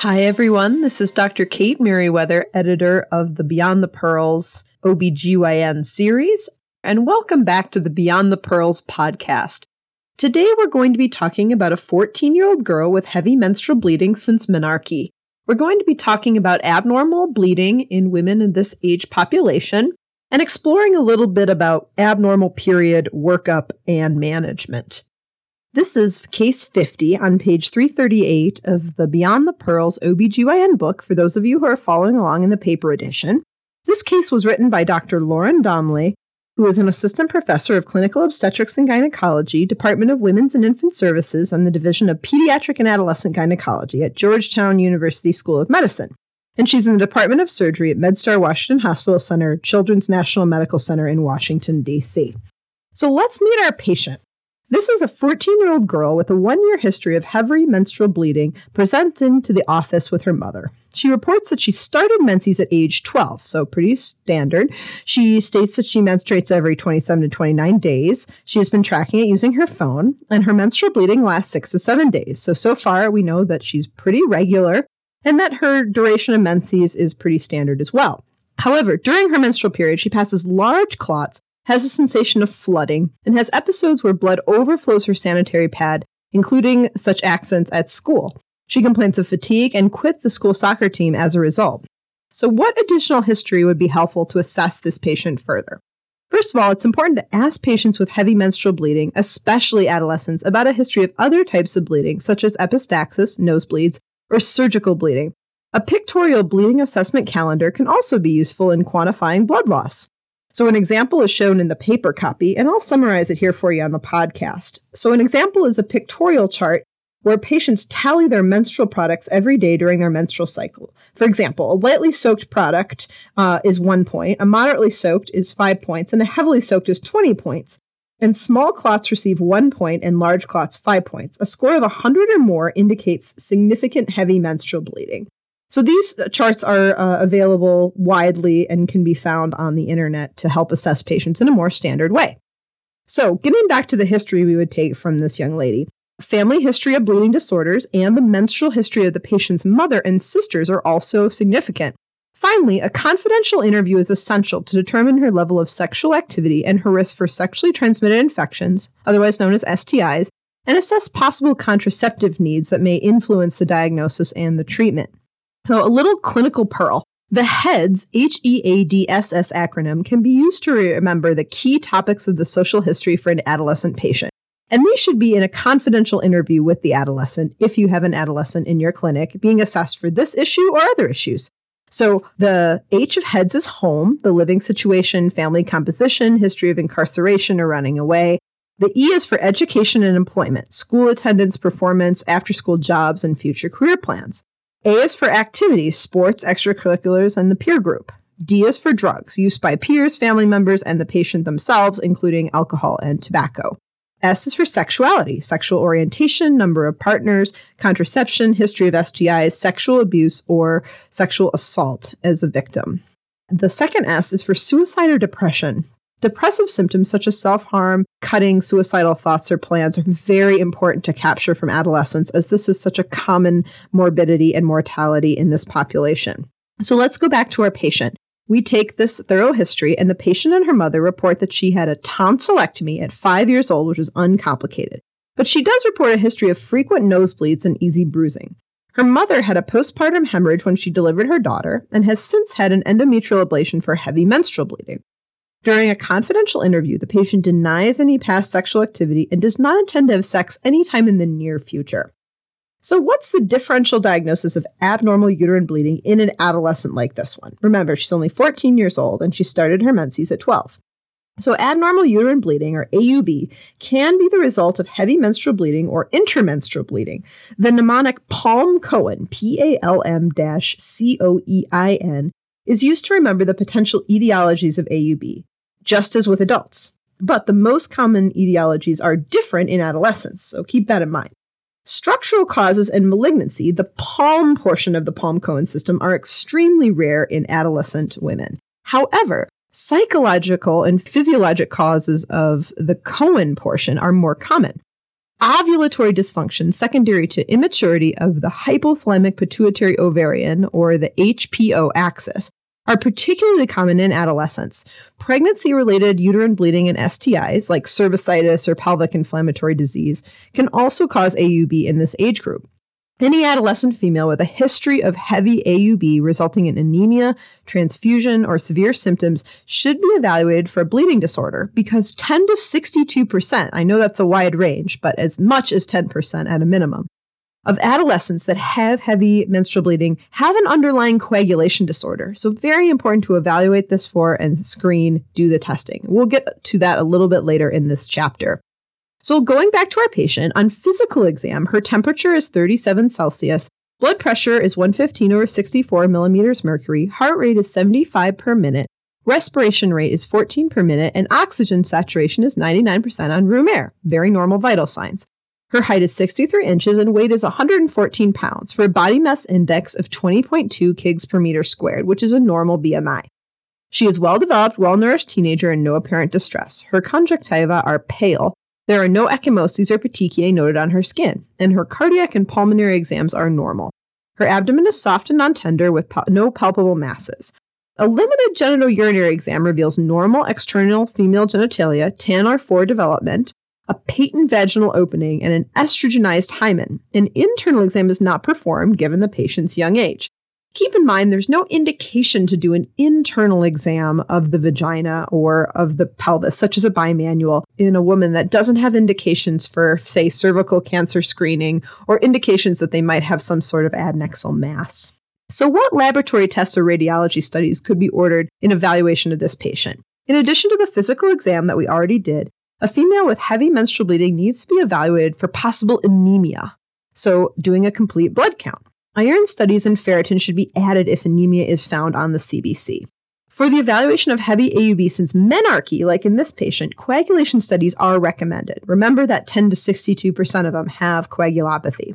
Hi, everyone. This is Dr. Kate Meriwether, editor of the Beyond the Pearls OBGYN series, and welcome back to the Beyond the Pearls podcast. Today, we're going to be talking about a 14 year old girl with heavy menstrual bleeding since menarche. We're going to be talking about abnormal bleeding in women in this age population and exploring a little bit about abnormal period workup and management. This is case 50 on page 338 of the Beyond the Pearls OBGYN book for those of you who are following along in the paper edition. This case was written by Dr. Lauren Domley, who is an assistant professor of clinical obstetrics and gynecology, Department of Women's and Infant Services, and the Division of Pediatric and Adolescent Gynecology at Georgetown University School of Medicine. And she's in the Department of Surgery at MedStar Washington Hospital Center, Children's National Medical Center in Washington, D.C. So let's meet our patient. This is a 14 year old girl with a one year history of heavy menstrual bleeding presenting to the office with her mother. She reports that she started menses at age 12, so pretty standard. She states that she menstruates every 27 to 29 days. She has been tracking it using her phone, and her menstrual bleeding lasts six to seven days. So, so far, we know that she's pretty regular and that her duration of menses is pretty standard as well. However, during her menstrual period, she passes large clots has a sensation of flooding, and has episodes where blood overflows her sanitary pad, including such accidents at school. She complains of fatigue and quit the school soccer team as a result. So, what additional history would be helpful to assess this patient further? First of all, it's important to ask patients with heavy menstrual bleeding, especially adolescents, about a history of other types of bleeding, such as epistaxis, nosebleeds, or surgical bleeding. A pictorial bleeding assessment calendar can also be useful in quantifying blood loss. So, an example is shown in the paper copy, and I'll summarize it here for you on the podcast. So, an example is a pictorial chart where patients tally their menstrual products every day during their menstrual cycle. For example, a lightly soaked product uh, is one point, a moderately soaked is five points, and a heavily soaked is 20 points. And small clots receive one point and large clots five points. A score of 100 or more indicates significant heavy menstrual bleeding. So these charts are uh, available widely and can be found on the internet to help assess patients in a more standard way. So, getting back to the history we would take from this young lady, family history of bleeding disorders and the menstrual history of the patient's mother and sisters are also significant. Finally, a confidential interview is essential to determine her level of sexual activity and her risk for sexually transmitted infections, otherwise known as STIs, and assess possible contraceptive needs that may influence the diagnosis and the treatment. So, a little clinical pearl. The HEADS, H E A D S S acronym, can be used to remember the key topics of the social history for an adolescent patient. And these should be in a confidential interview with the adolescent if you have an adolescent in your clinic being assessed for this issue or other issues. So the H of heads is home, the living situation, family composition, history of incarceration or running away. The E is for education and employment, school attendance, performance, after school jobs, and future career plans. A is for activities, sports, extracurriculars, and the peer group. D is for drugs, used by peers, family members, and the patient themselves, including alcohol and tobacco. S is for sexuality, sexual orientation, number of partners, contraception, history of STIs, sexual abuse, or sexual assault as a victim. The second S is for suicide or depression. Depressive symptoms such as self harm, cutting, suicidal thoughts or plans are very important to capture from adolescents, as this is such a common morbidity and mortality in this population. So let's go back to our patient. We take this thorough history, and the patient and her mother report that she had a tonsillectomy at five years old, which was uncomplicated. But she does report a history of frequent nosebleeds and easy bruising. Her mother had a postpartum hemorrhage when she delivered her daughter and has since had an endometrial ablation for heavy menstrual bleeding. During a confidential interview, the patient denies any past sexual activity and does not intend to have sex anytime in the near future. So, what's the differential diagnosis of abnormal uterine bleeding in an adolescent like this one? Remember, she's only 14 years old and she started her menses at 12. So, abnormal uterine bleeding, or AUB, can be the result of heavy menstrual bleeding or intermenstrual bleeding. The mnemonic PALM COEIN, P A L M C O E I N, is used to remember the potential etiologies of AUB, just as with adults. But the most common etiologies are different in adolescents, so keep that in mind. Structural causes and malignancy, the PALM portion of the PALM COEIN system, are extremely rare in adolescent women. However, psychological and physiologic causes of the COEIN portion are more common. Ovulatory dysfunction secondary to immaturity of the hypothalamic pituitary ovarian or the HPO axis are particularly common in adolescents. Pregnancy related uterine bleeding and STIs, like cervicitis or pelvic inflammatory disease, can also cause AUB in this age group. Any adolescent female with a history of heavy AUB resulting in anemia, transfusion, or severe symptoms should be evaluated for a bleeding disorder because 10 to 62%, I know that's a wide range, but as much as 10% at a minimum, of adolescents that have heavy menstrual bleeding have an underlying coagulation disorder. So, very important to evaluate this for and screen, do the testing. We'll get to that a little bit later in this chapter. So, going back to our patient, on physical exam, her temperature is 37 Celsius, blood pressure is 115 over 64 millimeters mercury, heart rate is 75 per minute, respiration rate is 14 per minute, and oxygen saturation is 99% on room air. Very normal vital signs. Her height is 63 inches and weight is 114 pounds for a body mass index of 20.2 kgs per meter squared, which is a normal BMI. She is well developed, well nourished teenager and no apparent distress. Her conjunctiva are pale. There are no ecchymoses or petechiae noted on her skin, and her cardiac and pulmonary exams are normal. Her abdomen is soft and non tender with no palpable masses. A limited genitourinary exam reveals normal external female genitalia, Tanner 4 development, a patent vaginal opening, and an estrogenized hymen. An internal exam is not performed given the patient's young age. Keep in mind, there's no indication to do an internal exam of the vagina or of the pelvis, such as a bimanual, in a woman that doesn't have indications for, say, cervical cancer screening or indications that they might have some sort of adnexal mass. So, what laboratory tests or radiology studies could be ordered in evaluation of this patient? In addition to the physical exam that we already did, a female with heavy menstrual bleeding needs to be evaluated for possible anemia, so doing a complete blood count. Iron studies and ferritin should be added if anemia is found on the CBC. For the evaluation of heavy AUB since menarche, like in this patient, coagulation studies are recommended. Remember that 10 to 62% of them have coagulopathy.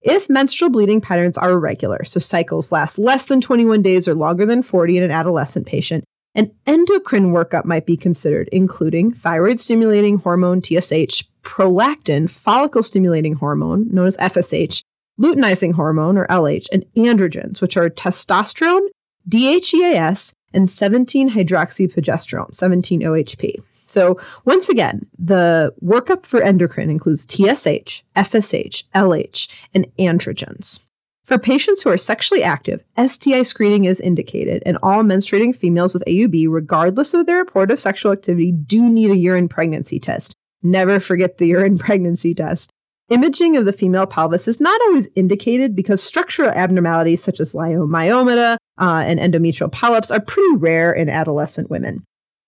If menstrual bleeding patterns are irregular, so cycles last less than 21 days or longer than 40 in an adolescent patient, an endocrine workup might be considered, including thyroid stimulating hormone TSH, prolactin, follicle stimulating hormone known as FSH, luteinizing hormone or LH, and androgens, which are testosterone, DHEAS, and 17 hydroxyprogesterone, 17 OHP. So, once again, the workup for endocrine includes TSH, FSH, LH, and androgens. For patients who are sexually active, STI screening is indicated, and all menstruating females with AUB, regardless of their report of sexual activity, do need a urine pregnancy test. Never forget the urine pregnancy test. Imaging of the female pelvis is not always indicated because structural abnormalities such as leiomyomata uh, and endometrial polyps are pretty rare in adolescent women.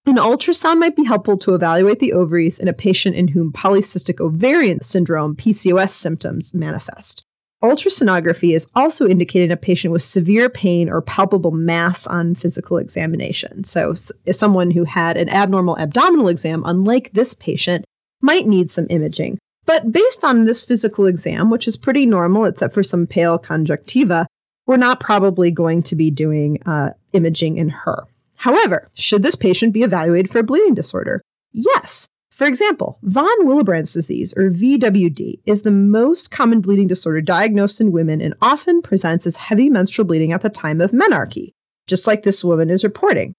An ultrasound might be helpful to evaluate the ovaries in a patient in whom polycystic ovarian syndrome PCOS symptoms manifest. Ultrasonography is also indicated in a patient with severe pain or palpable mass on physical examination. So, someone who had an abnormal abdominal exam, unlike this patient, might need some imaging. But based on this physical exam, which is pretty normal except for some pale conjunctiva, we're not probably going to be doing uh, imaging in her. However, should this patient be evaluated for a bleeding disorder? Yes, for example, von Willebrand's disease, or VWD, is the most common bleeding disorder diagnosed in women and often presents as heavy menstrual bleeding at the time of menarche, just like this woman is reporting.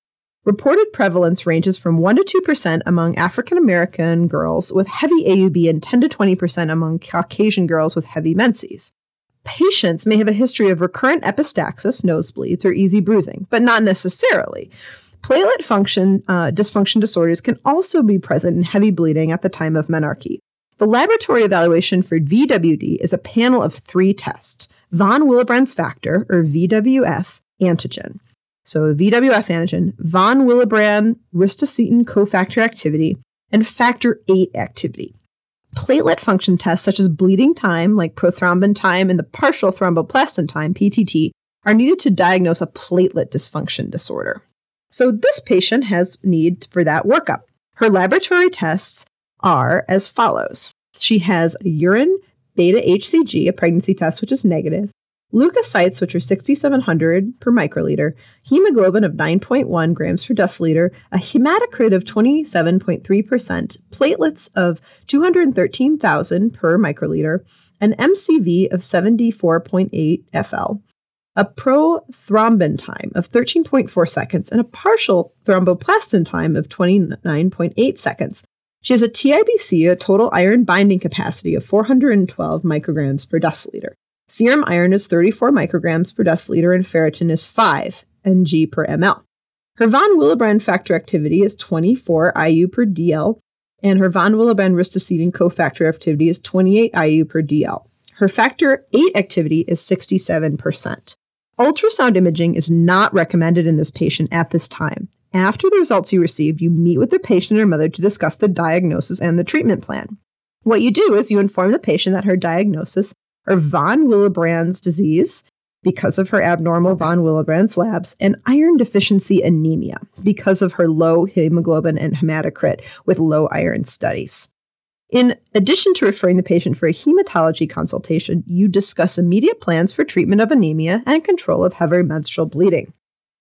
Reported prevalence ranges from 1 to 2% among African American girls with heavy AUB and 10 to 20% among Caucasian girls with heavy menses. Patients may have a history of recurrent epistaxis, nosebleeds, or easy bruising, but not necessarily. Platelet function uh, dysfunction disorders can also be present in heavy bleeding at the time of menarche. The laboratory evaluation for VWD is a panel of three tests von Willebrand's factor, or VWF, antigen. So, VWF antigen, von Willebrand ristocetin cofactor activity, and factor VIII activity. Platelet function tests such as bleeding time, like prothrombin time, and the partial thromboplastin time, PTT, are needed to diagnose a platelet dysfunction disorder. So this patient has need for that workup. Her laboratory tests are as follows. She has a urine beta HCG, a pregnancy test, which is negative, leukocytes, which are 6,700 per microliter, hemoglobin of 9.1 grams per deciliter, a hematocrit of 27.3%, platelets of 213,000 per microliter, an MCV of 74.8 FL, a prothrombin time of 13.4 seconds, and a partial thromboplastin time of 29.8 seconds. She has a TIBC, a total iron binding capacity of 412 micrograms per deciliter. Serum iron is 34 micrograms per deciliter and ferritin is 5 ng per ml. Her von Willebrand factor activity is 24 IU per DL, and her von Willebrand ristocetin cofactor activity is 28 IU per DL. Her factor 8 activity is 67%. Ultrasound imaging is not recommended in this patient at this time. After the results you receive, you meet with the patient or mother to discuss the diagnosis and the treatment plan. What you do is you inform the patient that her diagnosis are von Willebrand's disease because of her abnormal von Willebrand's labs and iron deficiency anemia because of her low hemoglobin and hematocrit with low iron studies. In addition to referring the patient for a hematology consultation, you discuss immediate plans for treatment of anemia and control of heavy menstrual bleeding.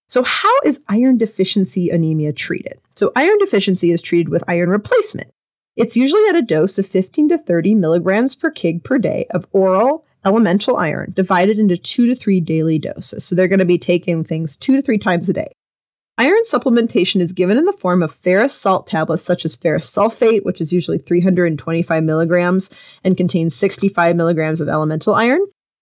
So, how is iron deficiency anemia treated? So, iron deficiency is treated with iron replacement. It's usually at a dose of 15 to 30 milligrams per kg per day of oral elemental iron divided into two to three daily doses. So they're going to be taking things two to three times a day. Iron supplementation is given in the form of ferrous salt tablets such as ferrous sulfate, which is usually 325 milligrams and contains 65 milligrams of elemental iron,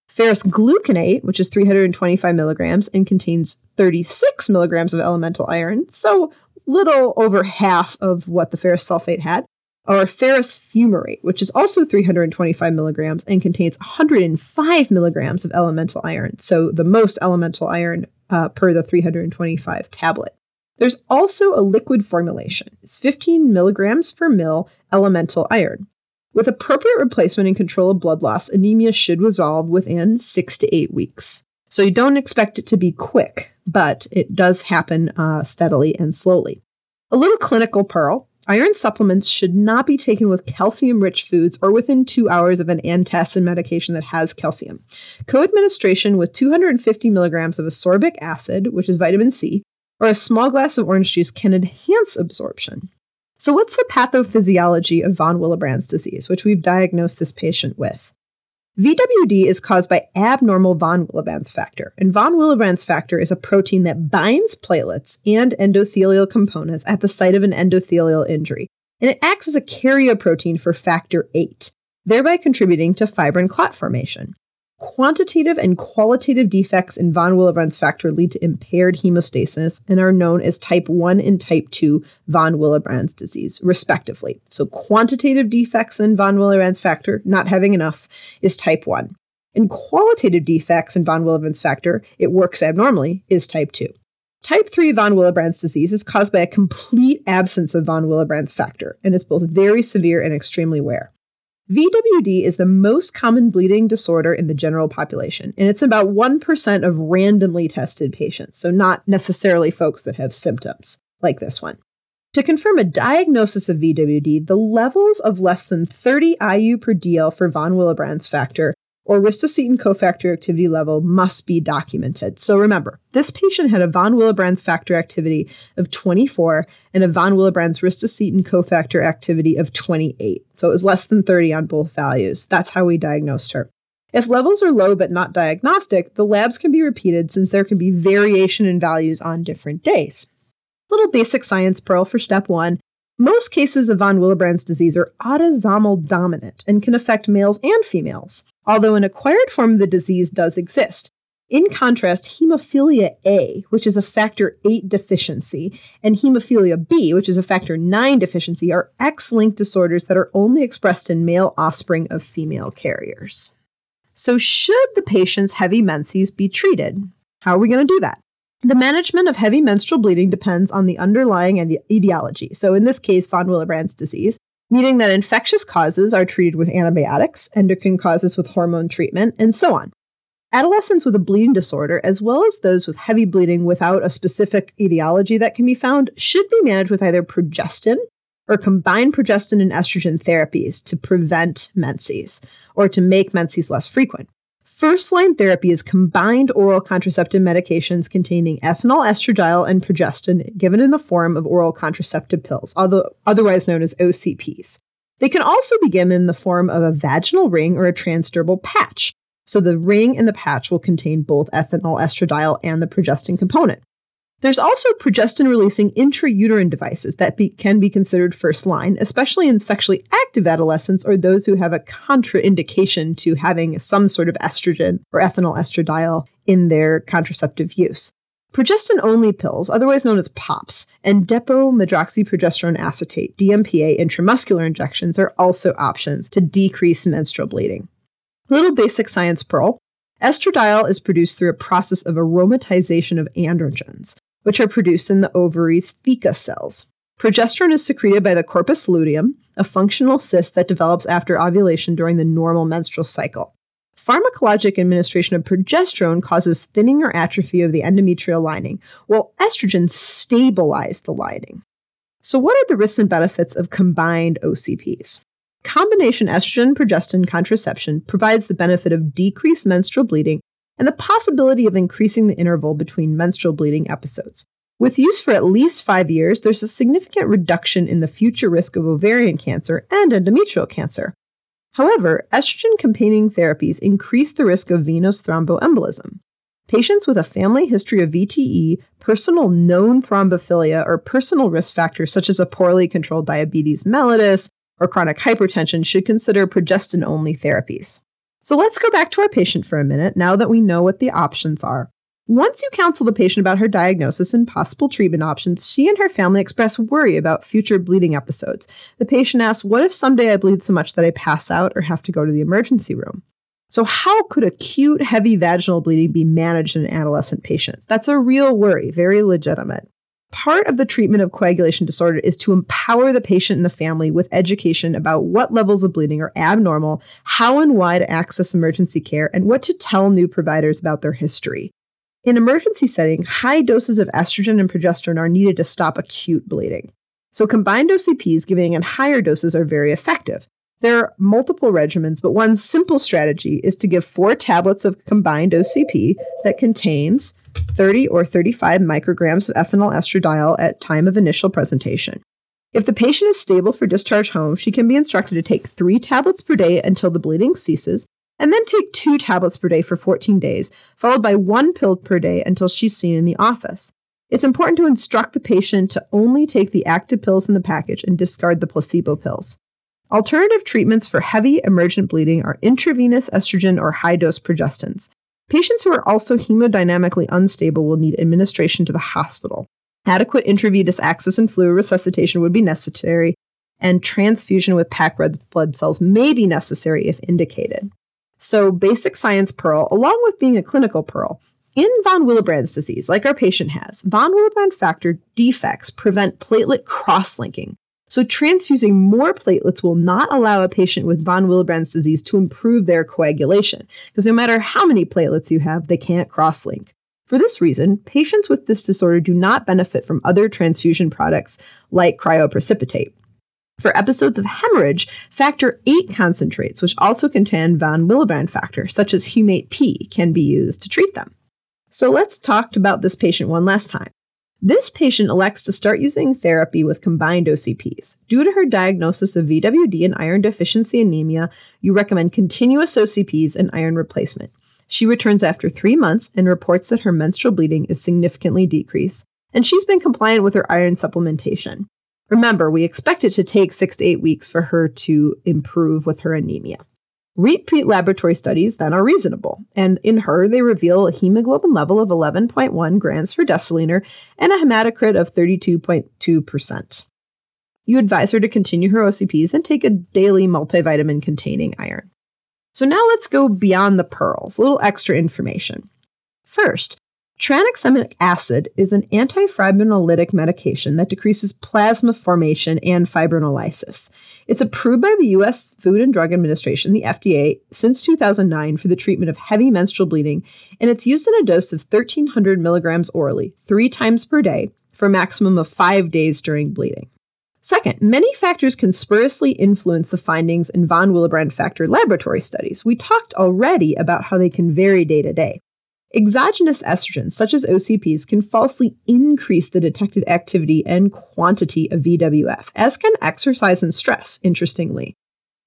ferrous gluconate, which is 325 milligrams and contains 36 milligrams of elemental iron, so little over half of what the ferrous sulfate had, or ferrous fumarate, which is also 325 milligrams and contains 105 milligrams of elemental iron, so the most elemental iron uh, per the 325 tablet. There's also a liquid formulation. It's 15 milligrams per mil elemental iron. With appropriate replacement and control of blood loss, anemia should resolve within six to eight weeks. So you don't expect it to be quick, but it does happen uh, steadily and slowly. A little clinical pearl Iron supplements should not be taken with calcium rich foods or within two hours of an antacid medication that has calcium. Co administration with 250 milligrams of ascorbic acid, which is vitamin C, or a small glass of orange juice can enhance absorption. So, what's the pathophysiology of von Willebrand's disease, which we've diagnosed this patient with? VWD is caused by abnormal von Willebrand's factor, and von Willebrand's factor is a protein that binds platelets and endothelial components at the site of an endothelial injury, and it acts as a carrier protein for factor VIII, thereby contributing to fibrin clot formation. Quantitative and qualitative defects in von Willebrand's factor lead to impaired hemostasis and are known as type 1 and type 2 von Willebrand's disease, respectively. So, quantitative defects in von Willebrand's factor, not having enough, is type 1. And qualitative defects in von Willebrand's factor, it works abnormally, is type 2. Type 3 von Willebrand's disease is caused by a complete absence of von Willebrand's factor and is both very severe and extremely rare. VWD is the most common bleeding disorder in the general population, and it's about 1% of randomly tested patients, so not necessarily folks that have symptoms like this one. To confirm a diagnosis of VWD, the levels of less than 30 IU per DL for von Willebrand's factor or ristocetin cofactor activity level must be documented. So remember, this patient had a von Willebrand's factor activity of 24 and a von Willebrand's ristocetin cofactor activity of 28. So it was less than 30 on both values. That's how we diagnosed her. If levels are low but not diagnostic, the labs can be repeated since there can be variation in values on different days. Little basic science pearl for step one. Most cases of von Willebrand's disease are autosomal dominant and can affect males and females. Although an acquired form of the disease does exist. In contrast, hemophilia A, which is a factor 8 deficiency, and hemophilia B, which is a factor 9 deficiency, are X linked disorders that are only expressed in male offspring of female carriers. So, should the patient's heavy menses be treated? How are we going to do that? The management of heavy menstrual bleeding depends on the underlying etiology. So, in this case, von Willebrand's disease, meaning that infectious causes are treated with antibiotics, endocrine causes with hormone treatment, and so on. Adolescents with a bleeding disorder, as well as those with heavy bleeding without a specific etiology that can be found, should be managed with either progestin or combined progestin and estrogen therapies to prevent menses or to make menses less frequent. First line therapy is combined oral contraceptive medications containing ethinyl estradiol and progestin given in the form of oral contraceptive pills, otherwise known as OCPs. They can also be given in the form of a vaginal ring or a transdermal patch. So the ring and the patch will contain both ethinyl estradiol and the progestin component. There's also progestin releasing intrauterine devices that be, can be considered first line, especially in sexually active adolescents or those who have a contraindication to having some sort of estrogen or ethinyl estradiol in their contraceptive use. Progestin only pills, otherwise known as POPs, and depot medroxyprogesterone acetate, DMPA intramuscular injections are also options to decrease menstrual bleeding. Little basic science pearl. Estradiol is produced through a process of aromatization of androgens, which are produced in the ovary's theca cells. Progesterone is secreted by the corpus luteum, a functional cyst that develops after ovulation during the normal menstrual cycle. Pharmacologic administration of progesterone causes thinning or atrophy of the endometrial lining, while estrogen stabilizes the lining. So, what are the risks and benefits of combined OCPs? Combination estrogen progestin contraception provides the benefit of decreased menstrual bleeding and the possibility of increasing the interval between menstrual bleeding episodes. With use for at least five years, there's a significant reduction in the future risk of ovarian cancer and endometrial cancer. However, estrogen containing therapies increase the risk of venous thromboembolism. Patients with a family history of VTE, personal known thrombophilia, or personal risk factors such as a poorly controlled diabetes mellitus, or chronic hypertension should consider progestin only therapies. So let's go back to our patient for a minute now that we know what the options are. Once you counsel the patient about her diagnosis and possible treatment options, she and her family express worry about future bleeding episodes. The patient asks, What if someday I bleed so much that I pass out or have to go to the emergency room? So, how could acute heavy vaginal bleeding be managed in an adolescent patient? That's a real worry, very legitimate. Part of the treatment of coagulation disorder is to empower the patient and the family with education about what levels of bleeding are abnormal, how and why to access emergency care, and what to tell new providers about their history. In emergency setting, high doses of estrogen and progesterone are needed to stop acute bleeding. So combined OCPs giving in higher doses are very effective. There are multiple regimens, but one simple strategy is to give four tablets of combined OCP that contains 30 or 35 micrograms of ethinyl estradiol at time of initial presentation. If the patient is stable for discharge home, she can be instructed to take three tablets per day until the bleeding ceases, and then take two tablets per day for 14 days, followed by one pill per day until she's seen in the office. It's important to instruct the patient to only take the active pills in the package and discard the placebo pills. Alternative treatments for heavy emergent bleeding are intravenous estrogen or high dose progestins. Patients who are also hemodynamically unstable will need administration to the hospital. Adequate intravenous access and fluid resuscitation would be necessary, and transfusion with packed red blood cells may be necessary if indicated. So, basic science pearl, along with being a clinical pearl, in von Willebrand's disease, like our patient has, von Willebrand factor defects prevent platelet cross linking, so, transfusing more platelets will not allow a patient with von Willebrand's disease to improve their coagulation, because no matter how many platelets you have, they can't cross link. For this reason, patients with this disorder do not benefit from other transfusion products like cryoprecipitate. For episodes of hemorrhage, factor VIII concentrates, which also contain von Willebrand factor, such as Humate P, can be used to treat them. So let's talk about this patient one last time. This patient elects to start using therapy with combined OCPs. Due to her diagnosis of VWD and iron deficiency anemia, you recommend continuous OCPs and iron replacement. She returns after three months and reports that her menstrual bleeding is significantly decreased, and she's been compliant with her iron supplementation. Remember, we expect it to take six to eight weeks for her to improve with her anemia. Repeat laboratory studies then are reasonable, and in her, they reveal a hemoglobin level of 11.1 grams per deciliter and a hematocrit of 32.2%. You advise her to continue her OCPs and take a daily multivitamin containing iron. So now let's go beyond the pearls, a little extra information. First, Tranexamic acid is an antifibrinolytic medication that decreases plasmin formation and fibrinolysis. It's approved by the U.S. Food and Drug Administration, the FDA, since 2009 for the treatment of heavy menstrual bleeding, and it's used in a dose of 1,300 milligrams orally, three times per day, for a maximum of five days during bleeding. Second, many factors conspicuously influence the findings in von Willebrand factor laboratory studies. We talked already about how they can vary day to day. Exogenous estrogens, such as OCPs, can falsely increase the detected activity and quantity of VWF, as can exercise and stress, interestingly.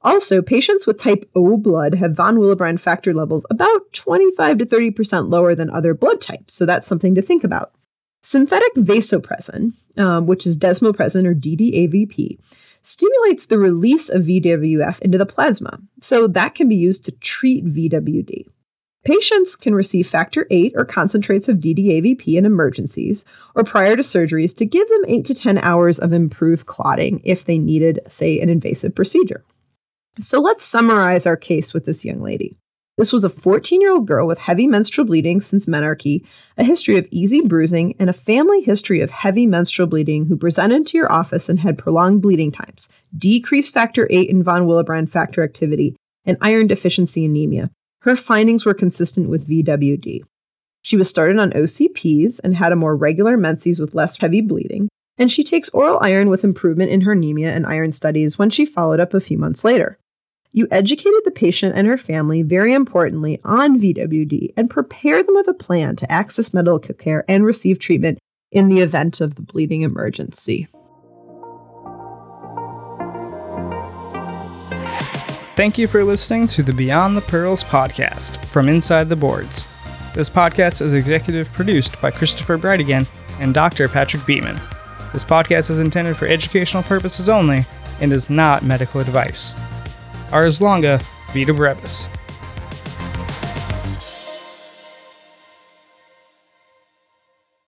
Also, patients with type O blood have von Willebrand factor levels about 25 to 30% lower than other blood types, so that's something to think about. Synthetic vasopressin, um, which is desmopressin or DDAVP, stimulates the release of VWF into the plasma, so that can be used to treat VWD. Patients can receive factor VIII or concentrates of DDAVP in emergencies or prior to surgeries to give them 8 to 10 hours of improved clotting if they needed, say, an invasive procedure. So let's summarize our case with this young lady. This was a 14 year old girl with heavy menstrual bleeding since menarche, a history of easy bruising, and a family history of heavy menstrual bleeding who presented to your office and had prolonged bleeding times, decreased factor VIII and von Willebrand factor activity, and iron deficiency anemia, her findings were consistent with VWD. She was started on OCPs and had a more regular menses with less heavy bleeding, and she takes oral iron with improvement in her anemia and iron studies when she followed up a few months later. You educated the patient and her family, very importantly, on VWD and prepared them with a plan to access medical care and receive treatment in the event of the bleeding emergency. Thank you for listening to the Beyond the Pearls podcast from Inside the Boards. This podcast is executive produced by Christopher Brightigan and Dr. Patrick Beeman. This podcast is intended for educational purposes only and is not medical advice. Ars longa, vita brevis.